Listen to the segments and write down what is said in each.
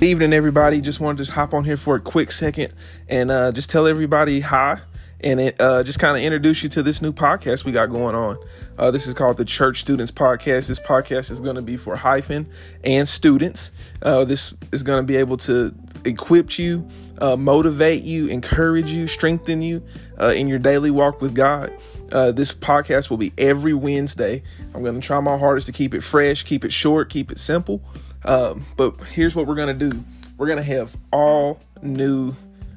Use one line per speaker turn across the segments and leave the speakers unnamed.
Evening, everybody. Just wanted to just hop on here for a quick second and uh, just tell everybody hi and it, uh, just kind of introduce you to this new podcast we got going on. Uh, this is called the Church Students Podcast. This podcast is going to be for hyphen and students. Uh, this is going to be able to equip you, uh, motivate you, encourage you, strengthen you uh, in your daily walk with God. Uh, this podcast will be every Wednesday. I'm going to try my hardest to keep it fresh, keep it short, keep it simple. Um, but here's what we're to do we're to have all new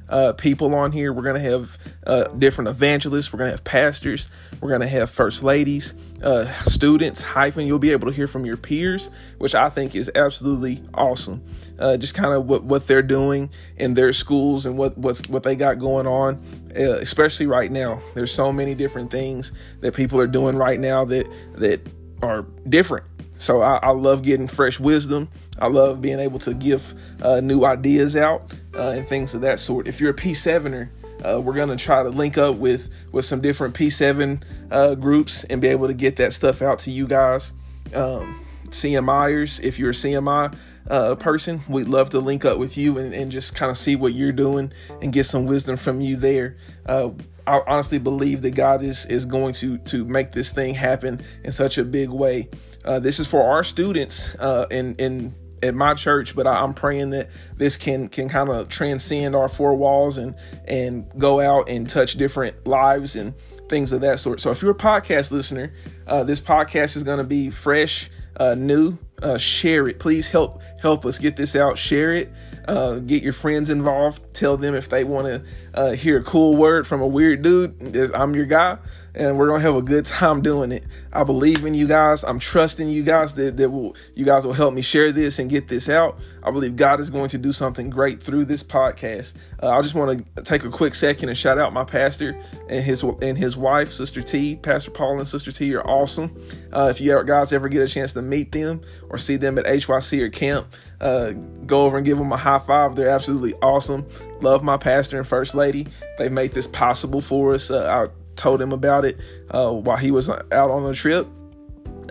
uh, people on here. We're to have uh, different evangelists. We're to have pastors. We're to have first ladies, uh, students, hyphen. You'll be able to hear from your peers, which I think is absolutely awesome. Uh, just kind of what, what they're doing in their schools and what, what's, what they got going on, uh, especially right now. There's so many different things that people are doing right now that, that are different so I, I, love getting fresh wisdom. I love being able to give uh, new ideas out uh, and things of that sort. If you're a P7er, uh, we're gonna try to link up with with some different P7 uh, groups and be able to get that stuff out to you guys. Um, CMIers, if you're a CMI uh, person, we'd love to link up with you and, and just kind of see what you're doing and get some wisdom from you there. Uh, I honestly believe that God is is going to to make this thing happen in such a big way. Uh, this is for our students uh, in in at my church, but I, am praying that this can can kind of transcend our four walls and and go out and touch different lives and things of that sort. So if you're a podcast listener, uh, this podcast is going to be fresh, uh, new. Uh, share it, please. Help help us get this out. Share it. Uh, get your friends involved. Tell them if they want to uh, hear a cool word from a weird dude. I'm your guy and we're gonna have a good time doing it. I believe in you guys. I'm trusting you guys that, that will you guys will help me share this and get this out. I believe God is going to do something great through this podcast. Uh, I just want to take a quick second and shout out my pastor and his and his wife, Sister T. Pastor Paul and Sister T are awesome. Uh, if you guys ever get a chance to meet them or see them at HYC or camp, uh, go over and give them a high five. They're absolutely awesome. Love my pastor and first lady. They've made this possible for us. Uh, told him about it uh, while he was out on a trip.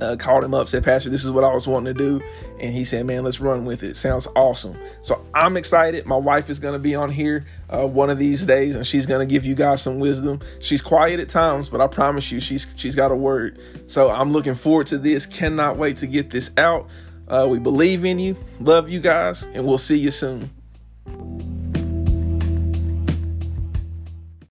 Uh, called him up, said, Pastor, this is what I was wanting to do. And he said, Man, let's run with it. Sounds awesome. So I'm excited. My wife is going to be on here uh, one of these days and she's going to give you guys some wisdom. She's quiet at times, but I promise you, she's she's got a word. So I'm looking forward to this. Cannot wait to get this out. Uh, we believe in you, love you guys, and we'll see you soon.